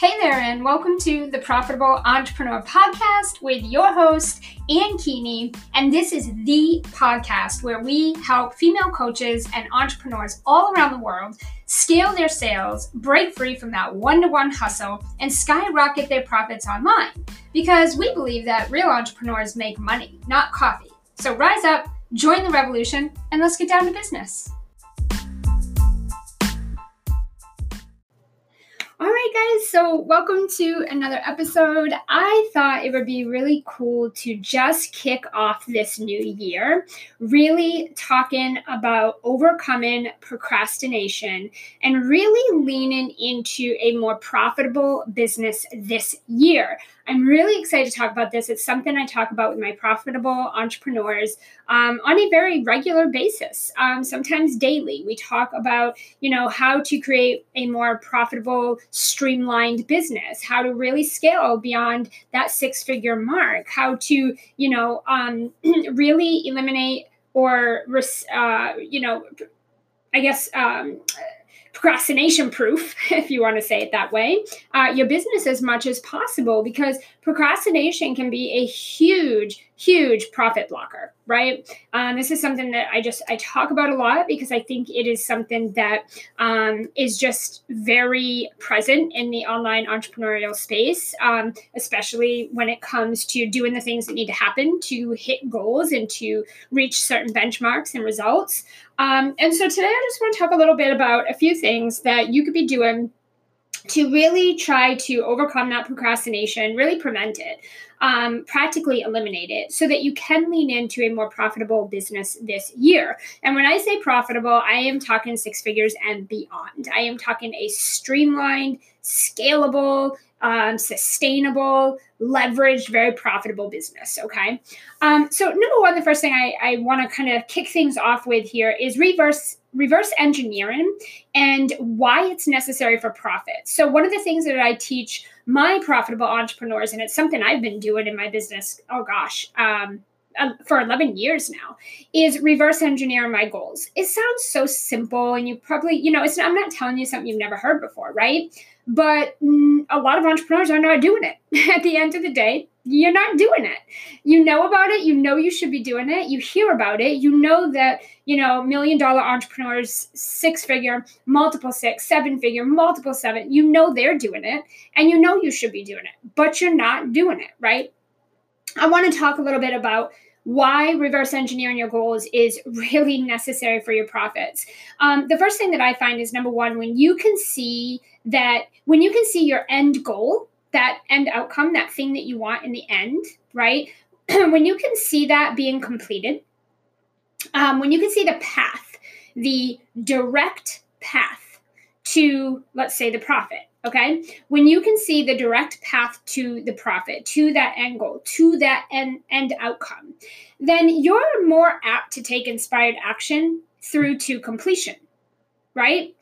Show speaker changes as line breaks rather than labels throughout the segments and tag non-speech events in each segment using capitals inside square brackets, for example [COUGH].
Hey there, and welcome to the Profitable Entrepreneur Podcast with your host, Ann Keeney. And this is the podcast where we help female coaches and entrepreneurs all around the world scale their sales, break free from that one to one hustle, and skyrocket their profits online. Because we believe that real entrepreneurs make money, not coffee. So rise up, join the revolution, and let's get down to business. All right, guys, so welcome to another episode. I thought it would be really cool to just kick off this new year, really talking about overcoming procrastination and really leaning into a more profitable business this year. I'm really excited to talk about this. It's something I talk about with my profitable entrepreneurs um, on a very regular basis, um, sometimes daily. We talk about, you know, how to create a more profitable, streamlined business, how to really scale beyond that six figure mark, how to, you know, um, [CLEARS THROAT] really eliminate or, uh, you know, I guess, um, procrastination proof, [LAUGHS] if you want to say it that way, uh, your business as much as possible because procrastination can be a huge, huge profit blocker, right? Um, this is something that I just I talk about a lot because I think it is something that um, is just very present in the online entrepreneurial space, um, especially when it comes to doing the things that need to happen to hit goals and to reach certain benchmarks and results. Um, and so today I just want to talk a little bit about a few things that you could be doing to really try to overcome that procrastination, really prevent it, um, practically eliminate it, so that you can lean into a more profitable business this year. And when I say profitable, I am talking six figures and beyond. I am talking a streamlined, scalable, um, sustainable, leveraged, very profitable business. Okay. Um, so number one, the first thing I, I want to kind of kick things off with here is reverse reverse engineering and why it's necessary for profit. So one of the things that I teach my profitable entrepreneurs, and it's something I've been doing in my business. Oh gosh. Um, uh, for 11 years now is reverse engineer my goals. It sounds so simple and you probably, you know, it's I'm not telling you something you've never heard before, right? But mm, a lot of entrepreneurs are not doing it. [LAUGHS] At the end of the day, you're not doing it. You know about it, you know you should be doing it, you hear about it, you know that, you know, million dollar entrepreneurs, six figure, multiple six, seven figure, multiple seven, you know they're doing it and you know you should be doing it, but you're not doing it, right? I want to talk a little bit about why reverse engineering your goals is really necessary for your profits. Um, the first thing that I find is number one, when you can see that, when you can see your end goal, that end outcome, that thing that you want in the end, right? [CLEARS THROAT] when you can see that being completed, um, when you can see the path, the direct path to, let's say, the profit, Okay. When you can see the direct path to the profit, to that end goal, to that end, end outcome, then you're more apt to take inspired action through to completion, right?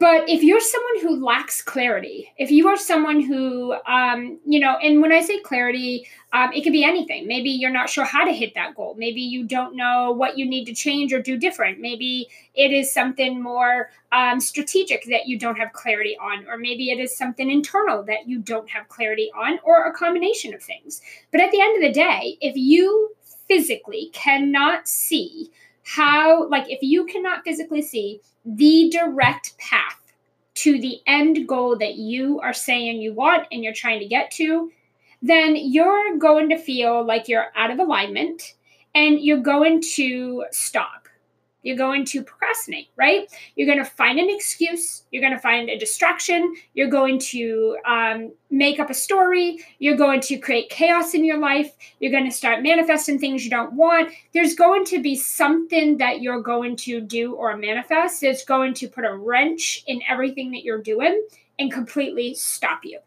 But if you're someone who lacks clarity, if you are someone who, um, you know, and when I say clarity, um, it could be anything. Maybe you're not sure how to hit that goal. Maybe you don't know what you need to change or do different. Maybe it is something more um, strategic that you don't have clarity on, or maybe it is something internal that you don't have clarity on, or a combination of things. But at the end of the day, if you physically cannot see how, like, if you cannot physically see the direct path to the end goal that you are saying you want and you're trying to get to, then you're going to feel like you're out of alignment and you're going to stop you're going to procrastinate, right? You're going to find an excuse. You're going to find a distraction. You're going to um, make up a story. You're going to create chaos in your life. You're going to start manifesting things you don't want. There's going to be something that you're going to do or manifest that's going to put a wrench in everything that you're doing and completely stop you.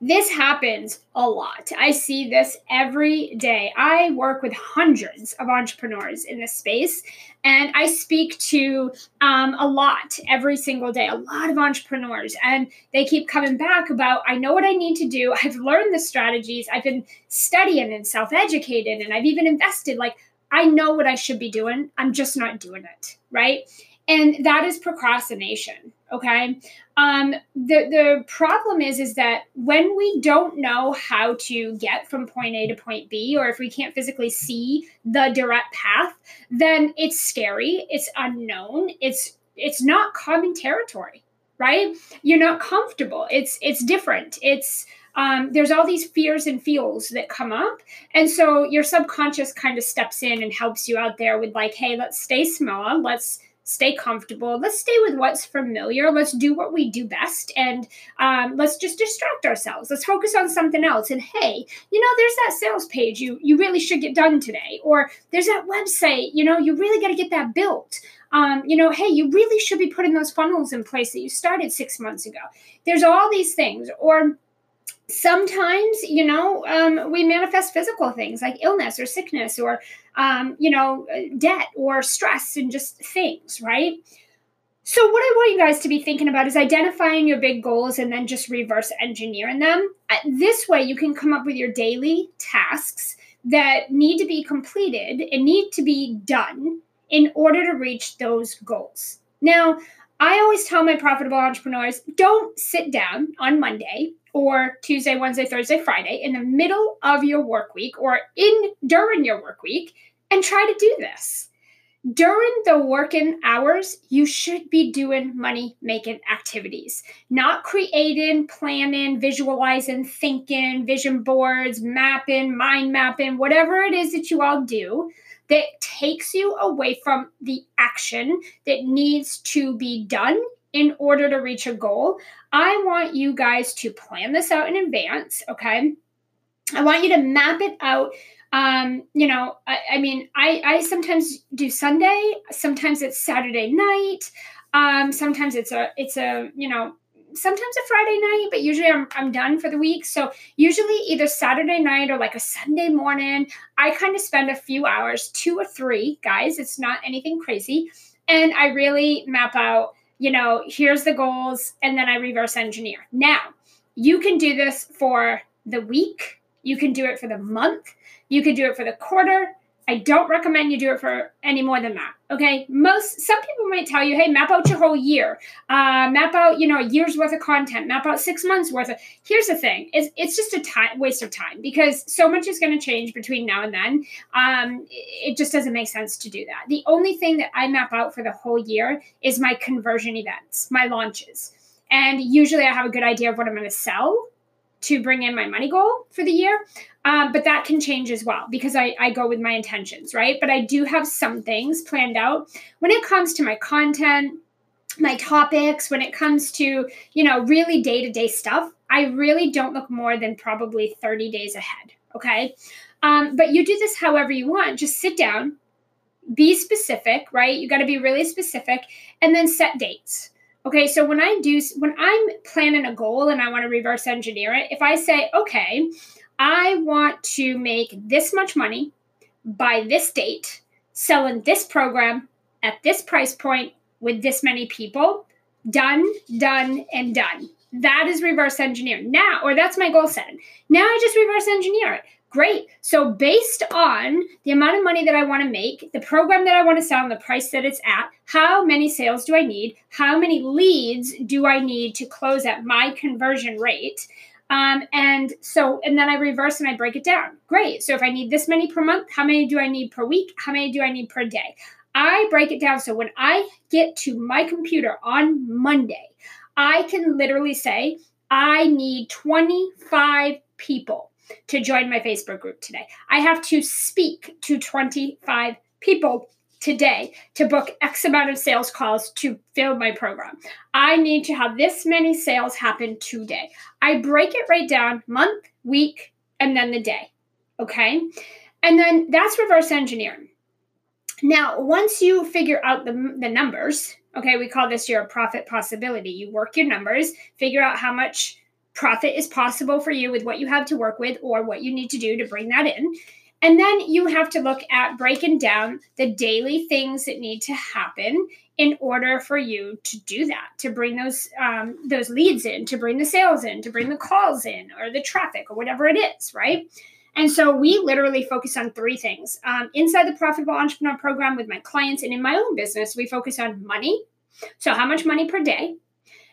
This happens a lot. I see this every day. I work with hundreds of entrepreneurs in this space, and I speak to um, a lot every single day, a lot of entrepreneurs, and they keep coming back about I know what I need to do. [LAUGHS] I've learned the strategies, I've been studying and self educated, and I've even invested. Like, I know what I should be doing, I'm just not doing it, right? And that is procrastination. Okay. Um, the the problem is is that when we don't know how to get from point A to point B, or if we can't physically see the direct path, then it's scary. It's unknown. It's it's not common territory, right? You're not comfortable. It's it's different. It's um, there's all these fears and feels that come up. And so your subconscious kind of steps in and helps you out there with, like, hey, let's stay small. Let's stay comfortable. Let's stay with what's familiar. Let's do what we do best. And um, let's just distract ourselves. Let's focus on something else. And hey, you know, there's that sales page you, you really should get done today. Or there's that website, you know, you really got to get that built. Um, you know, hey, you really should be putting those funnels in place that you started six months ago. There's all these things. Or sometimes you know um, we manifest physical things like illness or sickness or um, you know debt or stress and just things right? So what i want you guys to be thinking about is identifying your big goals and then just reverse engineering them. Uh, this way you can come up with your daily tasks that need to be completed and need to be done in order to reach those goals. Now I always tell my profitable entrepreneurs don't sit down on Monday or Tuesday, Wednesday, Thursday, Friday in the middle of your work week or in during your work week and try to do this. During the working hours, you should be doing money making activities, not creating, planning, visualizing, thinking, vision boards, mapping, mind mapping, whatever it is that you all do that takes you away from the action that needs to be done in order to reach a goal. I want you guys to plan this out in advance, okay? I want you to map it out. Um, you know, I, I mean, I, I sometimes do Sunday, sometimes it's Saturday night, um, sometimes it's a it's a you know sometimes a Friday night, but usually I'm, I'm done for the week. So usually either Saturday night or like a Sunday morning, I kind of spend a few hours, two or three, guys. It's not anything crazy. And I really map out, you know, here's the goals, and then I reverse engineer. Now, you can do this for the week, you can do it for the month, you can do it for the quarter, I don't recommend you do it for any more than that. Okay. Most, some people might tell you, hey, map out your whole year, uh, map out, you know, a year's worth of content, map out six months worth of. Here's the thing it's, it's just a time, waste of time because so much is going to change between now and then. Um, it just doesn't make sense to do that. The only thing that I map out for the whole year is my conversion events, my launches. And usually I have a good idea of what I'm going to sell to bring in my money goal for the year. Um, but that can change as well because I, I go with my intentions, right? But I do have some things planned out when it comes to my content, my topics, when it comes to, you know, really day to day stuff. I really don't look more than probably 30 days ahead. Okay. Um, but you do this however you want. Just sit down, be specific, right? You got to be really specific and then set dates. Okay, so when I do, when I'm planning a goal and I want to reverse engineer it, if I say, okay, I want to make this much money by this date, selling this program at this price point with this many people, done, done, and done. That is reverse engineer. Now, or that's my goal setting. Now I just reverse engineer it. Great. So, based on the amount of money that I want to make, the program that I want to sell, and the price that it's at, how many sales do I need? How many leads do I need to close at my conversion rate? Um, and so, and then I reverse and I break it down. Great. So, if I need this many per month, how many do I need per week? How many do I need per day? I break it down. So, when I get to my computer on Monday, I can literally say, I need 25 people to join my Facebook group today. I have to speak to 25 people today to book X amount of sales calls to fill my program. I need to have this many sales happen today. I break it right down month, week, and then the day. Okay. And then that's reverse engineering. Now, once you figure out the, the numbers, okay, we call this your profit possibility. You work your numbers, figure out how much profit is possible for you with what you have to work with or what you need to do to bring that in. And then you have to look at breaking down the daily things that need to happen in order for you to do that, to bring those um, those leads in, to bring the sales in, to bring the calls in, or the traffic, or whatever it is, right? And so we literally focus on three things. Um, inside the Profitable Entrepreneur Program with my clients and in my own business, we focus on money. So, how much money per day?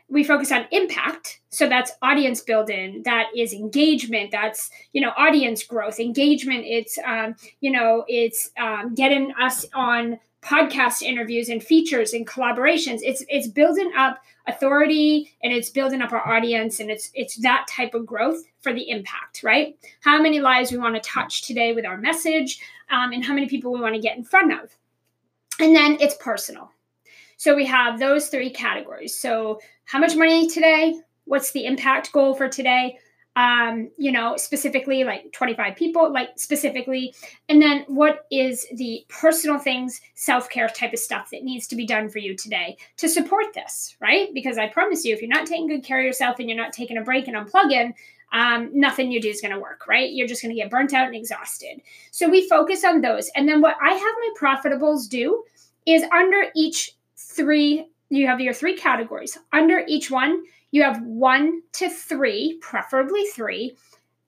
we focus on impact so that's audience building that is engagement that's you know audience growth engagement it's um, you know it's um, getting us on podcast interviews and features and collaborations it's it's building up authority and it's building up our audience and it's it's that type of growth for the impact right how many lives we want to touch today with our message um, and how many people we want to get in front of and then it's personal so we have those three categories. So how much money today? What's the impact goal for today? Um, you know, specifically like 25 people, like specifically. And then what is the personal things, self care type of stuff that needs to be done for you today to support this, right? Because I promise you, if you're not taking good care of yourself and you're not taking a break and unplugging, um, nothing you do is going to work, right? You're just going to get burnt out and exhausted. So we focus on those. And then what I have my profitables do is under each three, you have your three categories. Under each one, you have one to three, preferably three,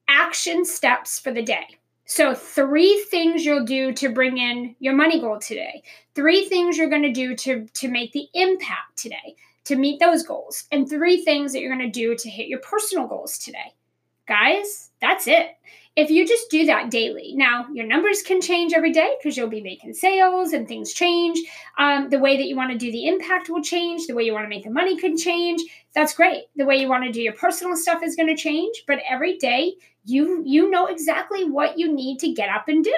action steps for the day. So, three things you'll do to bring in your money goal today. Three things you're going to do to, to make the impact today, to meet those goals. And three things that you're going to do to hit your personal goals today. Guys, that's it if you just do that daily, now your numbers can change every day because you'll be making sales and things change. Um, the way that you want to do the impact will change. The way you want to make the money can change. That's great. The way you want to do your personal stuff is going to change. But every day, you you know exactly what you need to get up and do,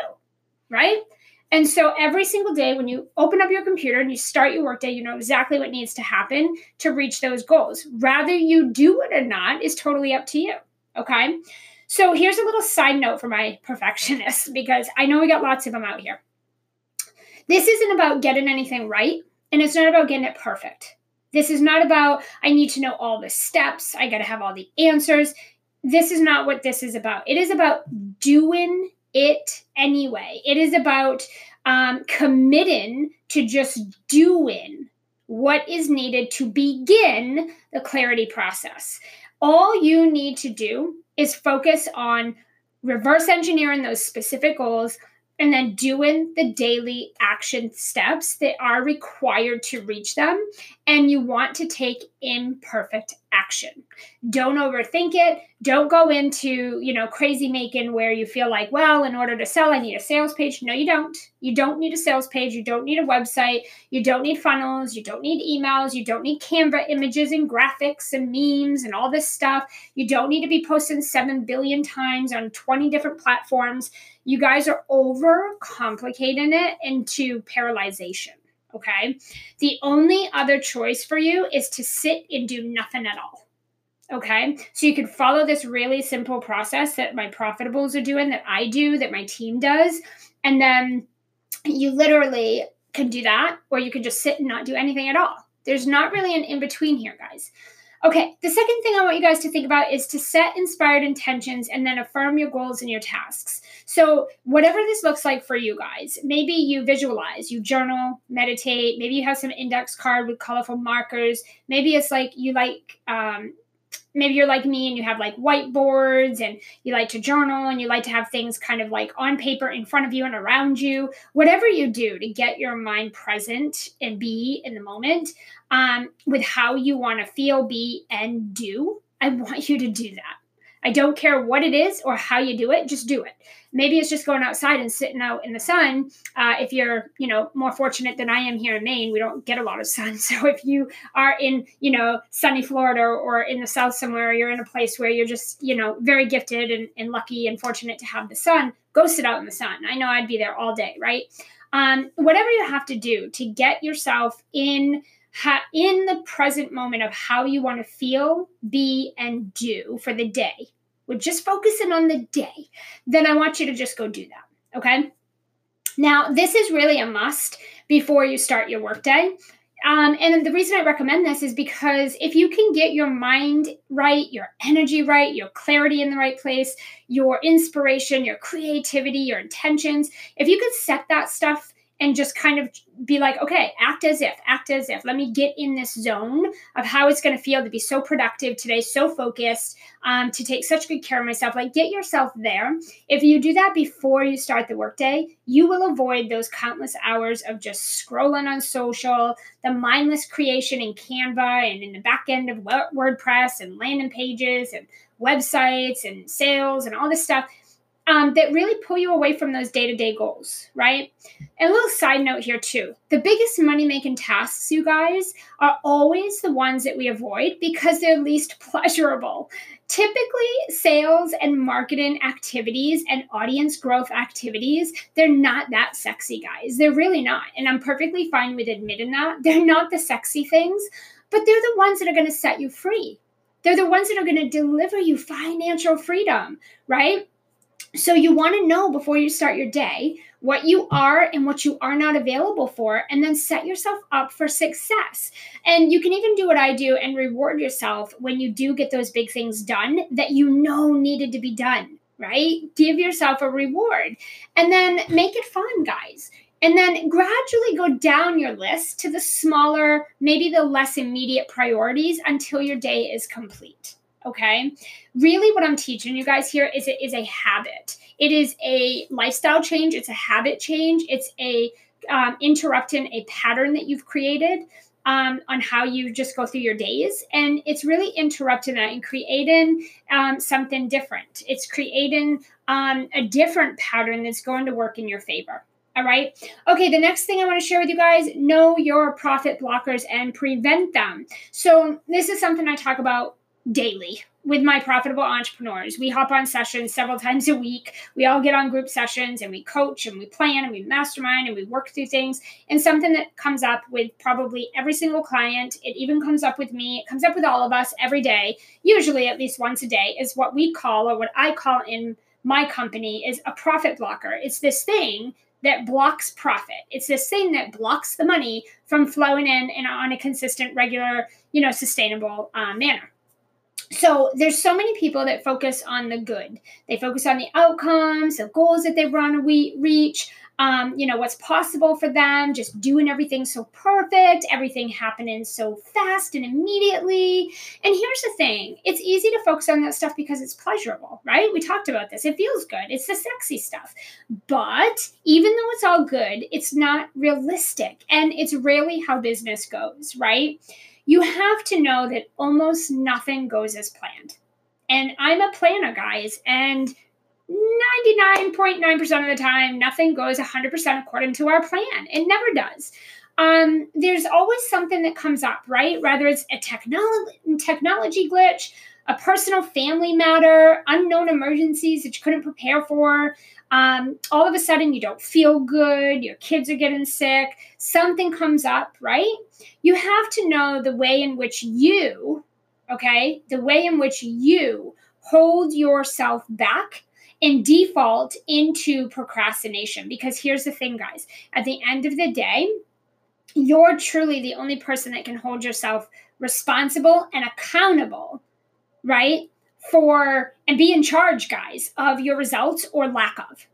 right? And so every single day, when you open up your computer and you start your workday, you know exactly what needs to happen to reach those goals. Rather you do it or not is totally up to you. Okay. So here's a little side note for my [LAUGHS] perfectionists because I know we got lots of them out here. This isn't about getting anything right, and it's not about getting it perfect. This is not about, I need to know all the steps, I got to have all the answers. This is not what this is about. It is about doing it anyway. It is about um, committing to just doing what is needed to begin the clarity process. All you need to do is focus on reverse engineering those specific goals and then doing the daily action steps that are required to reach them. And you want to take imperfect action. Don't overthink it. Don't go into, you know, crazy making where you feel like, well, in order to sell, I need a sales page. No, you don't. You don't need a sales page. You don't need a website. You don't need funnels. You don't need emails. You don't need Canva images and graphics and memes and all this stuff. You don't need to be posting 7 billion times on 20 different platforms. You guys are over complicating it into paralyzation. Okay. The only other choice for you is to sit and do nothing at all. Okay. So you could follow this really simple process that my profitables are doing, that I do, that my team does. And then you literally can do that, or you can just sit and not do anything at all. There's not really an in between here, guys. Okay, the second thing I want you guys to think about is to set inspired intentions and then affirm your goals and your tasks. So, whatever this looks like for you guys, maybe you visualize, you journal, meditate, maybe you have some index card with colorful markers. Maybe it's like you like um, maybe you're like me and you have like whiteboards and you like to journal and you like to have things kind of like on paper in front of you and around you whatever you do to get your mind present and be in the moment um, with how you want to feel be and do i want you to do that I don't care what it is or how you do it, just do it. Maybe it's just going outside and sitting out in the sun. Uh, if you're, you know, more fortunate than I am here in Maine, we don't get a lot of sun. [LAUGHS] So if you are in, you know, sunny Florida or in the South somewhere, you're in a place where you're just, you know, very gifted and, and lucky and fortunate to have the sun, go sit out in the sun. I know I'd be there all day, right? Um, whatever you have to do to get yourself in ha- in the present moment of how you want to feel, be, and do for the day, with just focusing on the day, then I want you to just go do that. Okay. Now, this is really a must before you start your workday. Um, and the reason I recommend this is because if you can get your mind right, your energy right, your clarity in the right place, your inspiration, your creativity, your intentions, if you could set that stuff and just kind of be like, okay, act as if, act as if. Let me get in this zone of how it's going to feel to be so productive today, so focused, um, to take such good care of myself. Like, get yourself there. If you do that before you start the workday, you will avoid those countless hours of just scrolling on social, the mindless creation in Canva and in the back end of WordPress and landing pages and websites and sales and all this stuff um, that really pull you away from those day to day goals, right? And a little side note here, too the biggest money making tasks, you guys, are always the ones that we avoid because they're least [LAUGHS] pleasurable. Typically, sales and marketing activities and audience growth activities, they're not that sexy, guys. They're really not. And I'm perfectly fine with admitting that. They're not the sexy things, but they're the ones that are going to set you free. They're the ones that are going to deliver you financial freedom, right? So you want to know before you start your day what you are and what you are not available for, and then set yourself up for success. And you can even do what I do and reward yourself when you do get those big things done that you know needed to be done, right? Give yourself a reward and then make it fun, guys. And then gradually go down your list to the smaller, maybe the less immediate priorities until your day is complete. Okay. Really, what I'm teaching you guys here is it is a habit. It is a lifestyle change. It's a habit change. It's a um, interrupting a pattern that you've created um, on how you just go through your days. And it's really interrupting that and creating um, something different. It's creating um, a different pattern that's going to work in your favor. All right. Okay. The next thing I want to share with you guys know your profit blockers and prevent them. So, this is something I talk about daily with my profitable entrepreneurs. We hop on sessions several times a week. We all get on group sessions and we coach and we plan and we mastermind and we work through things. And something that comes up with probably every single client, it even comes up with me, it comes up with all of us every day, usually at least once a day, is what we call or what I call in my company is a profit blocker. It's this thing that blocks profit. It's this thing that blocks the money from flowing in and on a consistent, regular, you know, sustainable uh, manner so there's so many people that focus on the good. They focus on the outcomes the goals that they want to reach um, you know what's possible for them just doing everything so perfect everything happening so fast and immediately. And here's the thing it's easy to focus on that stuff because it's pleasurable right? We talked about this. It feels good. It's the sexy stuff. But even though it's all good it's not realistic. And it's rarely how business goes right you have to know that almost nothing goes as planned. And I'm a planner, guys, and 99.9% of the time, nothing goes 100% according to our plan. It never does. Um, there's always something that comes up, right? Whether it's a technology technology glitch, a personal family matter, unknown emergencies that you couldn't prepare for. Um, all of a sudden, you don't feel good, your kids are getting sick, something comes up, right? You have to know the way in which you, okay, the way in which you hold yourself back and default into procrastination. Because here's the thing, guys at the end of the day, you're truly the only person that can hold yourself responsible and accountable right? For and be in charge, guys, of your results or lack of,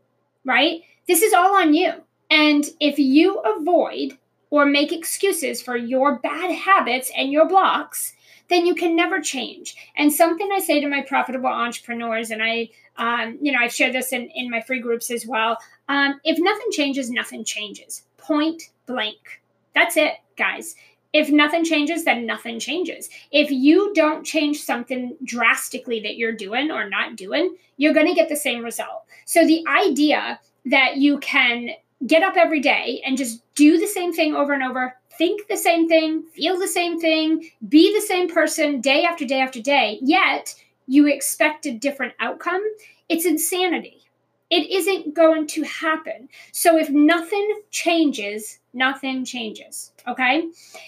right? This is all on you. And if you avoid or make excuses for your bad habits and your blocks, then you can never change. And something I say to my profitable entrepreneurs, and I, um, you know, I've shared this in, in my free groups as well. Um, if nothing changes, nothing changes. Point blank. That's it, guys. If nothing changes, then nothing changes. If you don't change something drastically that you're doing or not doing, you're going to get the same result. So the idea that you can get up every day and just do the same thing over and over, think the same thing, feel the same thing, be the same person day after day after day, yet you expect a different outcome, it's insanity. It isn't going to happen. So if nothing changes, nothing changes. Okay.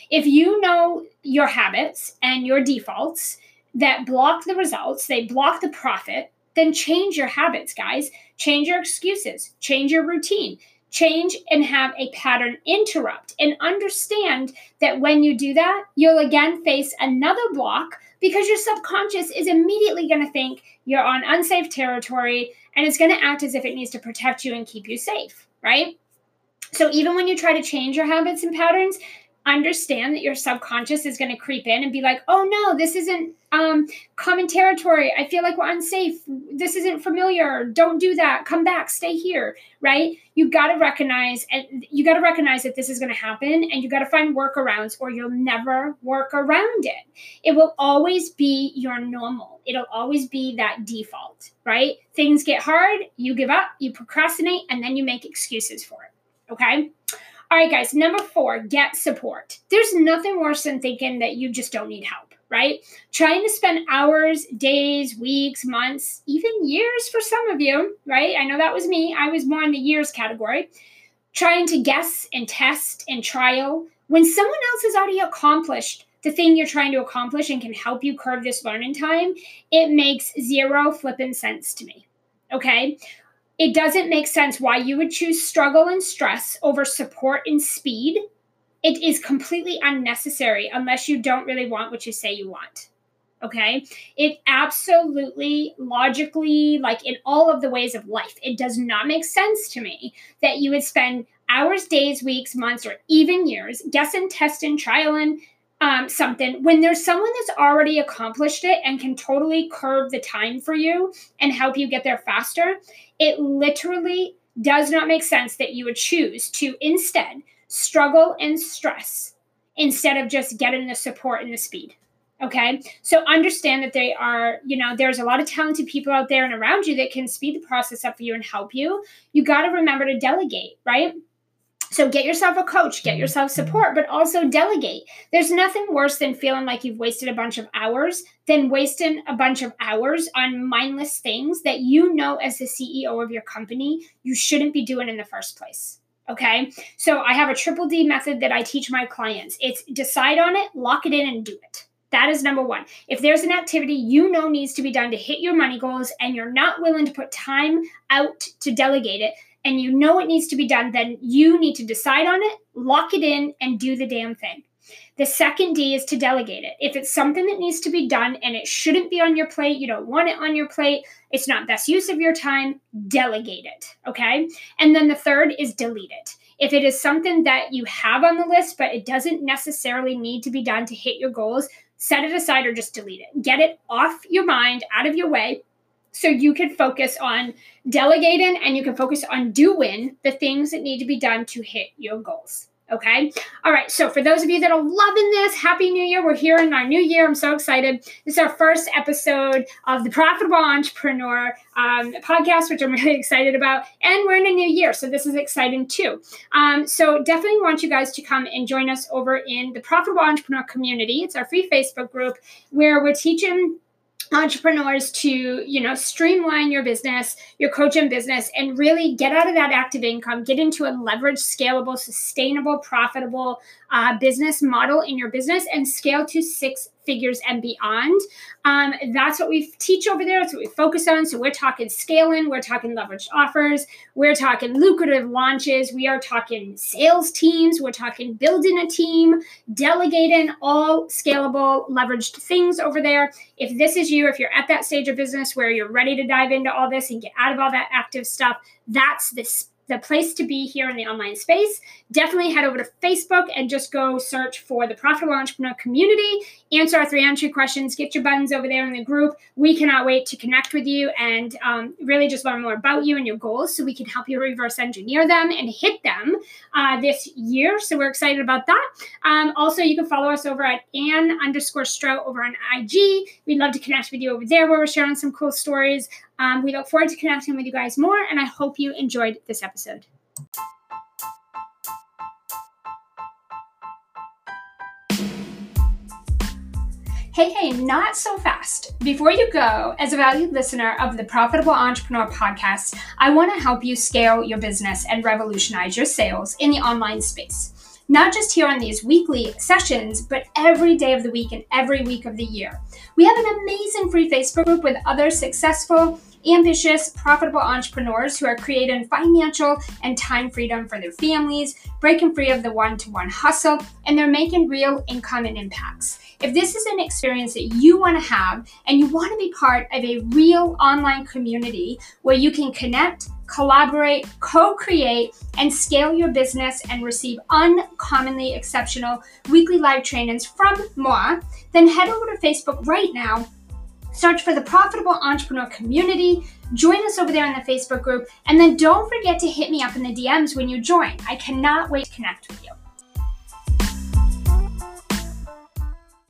If you know your habits and your defaults that block the results, they block the profit, then change your habits, guys. Change your excuses, change your routine, change and have a pattern interrupt. And understand that when you do that, you'll again face another block because your subconscious is immediately going to think you're on unsafe territory and it's going to act as if it needs to protect you and keep you safe, right? So even when you try to change your habits and patterns, understand that your subconscious is going to creep in and be like, oh no, this isn't um, common territory. I feel like we're unsafe. This isn't familiar. Don't do that. Come back. Stay here. Right? You got to recognize and you got to recognize that this is going to happen, and you got to find workarounds, or you'll never work around it. It will always be your normal. It'll always be that default. Right? Things get hard. You give up. You procrastinate, and then you make excuses for it. Okay. All right, guys, number four, get support. There's nothing worse than thinking that you just don't need help, right? Trying to spend hours, days, weeks, months, even years for some of you, right? I know that was me. I was more in the years category. Trying to guess and test and trial when someone else has already accomplished the thing you're trying to accomplish and can help you curve this learning time, it makes zero flipping sense to me. Okay it doesn't make sense why you would choose struggle and stress over support and speed. It is completely unnecessary unless you don't really want what you say you want. Okay. It absolutely logically, like in all of the ways of life, it does not make sense to me that you would spend hours, days, weeks, months, or even years guessing, testing, trialing, um, something when there's someone that's already accomplished it and can totally curve the time for you and help you get there faster, it literally does not make sense that you would choose to instead struggle and stress instead of just getting the support and the speed. Okay. So understand that they are, you know, there's a lot of talented people out there and around you that can speed the process up for you and help you. You got to remember to delegate, right? So get yourself a coach, get mm-hmm. yourself support, but also delegate. There's nothing worse than feeling like you've wasted a bunch of hours than wasting a bunch of hours on mindless things that you know as the CEO of your company you shouldn't be doing in the first place. Okay? So I have a triple D method that I teach my clients. It's decide on it, lock it in and do it. That is number one. If there's an activity you know needs to be done to hit your money goals and you're not willing to put time out to delegate it, and you know it needs to be done, then you need to decide on it, lock it in, and do the damn thing. The second D is to delegate it. If it's something that needs to be done and it shouldn't be on your plate, you don't want it on your plate, it's not best use of your time, delegate it. Okay. And then the third is delete it. If it is something that you have on the list, but it doesn't necessarily need to be done to hit your goals, set it aside or just delete it. Get it off your mind, out of your way, so you can focus on delegating and you can focus on doing the things that need to be done to hit your goals. Okay. All right. So, for those of you that are loving this, Happy New Year. We're here in our new year. I'm so excited. This is our first episode of the Profitable Entrepreneur um, podcast, which I'm [LAUGHS] really excited about. And we're in a new year. So, this is exciting too. Um, so, definitely want you guys to come and join us over in the Profitable Entrepreneur community. It's our free Facebook group where we're teaching entrepreneurs to you know streamline your business your coaching business and really get out of that active income get into a leveraged scalable sustainable profitable uh, business model in your business and scale to six figures and beyond. Um, that's what we teach over there. That's what we focus on. So we're talking scaling, we're talking leveraged offers, we're talking lucrative launches, we are talking sales teams, we're talking building a team, delegating all scalable, leveraged things over there. If this is you, if you're at that stage of business where you're ready to dive into all this and get out of all that active stuff, that's this the place to be here in the online space. Definitely head over to Facebook and just go search for the Profitable Entrepreneur Community. Answer our three entry questions. Get your buttons over there in the group. We cannot wait to connect with you and um, really just learn more about you and your goals so we can help you reverse engineer them and hit them uh, this year. So we're excited about that. Um, also, you can follow us over at Ann underscore Strout over on IG. We'd love to connect with you over there where we're sharing some cool stories. Um, we look forward to connecting with you guys more, and I hope you enjoyed this episode. Hey, hey, not so fast. Before you go, as a valued listener of the Profitable Entrepreneur podcast, I want to help you scale your business and revolutionize your sales in the online space not just here on these weekly sessions, but every day of the week and every week of the year. We have an amazing free Facebook group with other successful ambitious, profitable entrepreneurs who are creating financial and time freedom for their families, breaking free of the one to one hustle, and they're making real income and impacts. If this is an experience that you want to have and you want to be part of a real online community where you can connect, collaborate, co create, and scale your business and receive uncommonly exceptional weekly live trainings from moi, then head over to Facebook right now. Search for the Profitable Entrepreneur Community. Join us over there in the Facebook group. And then don't forget to hit me up in the DMs when you join. I cannot wait to connect with you.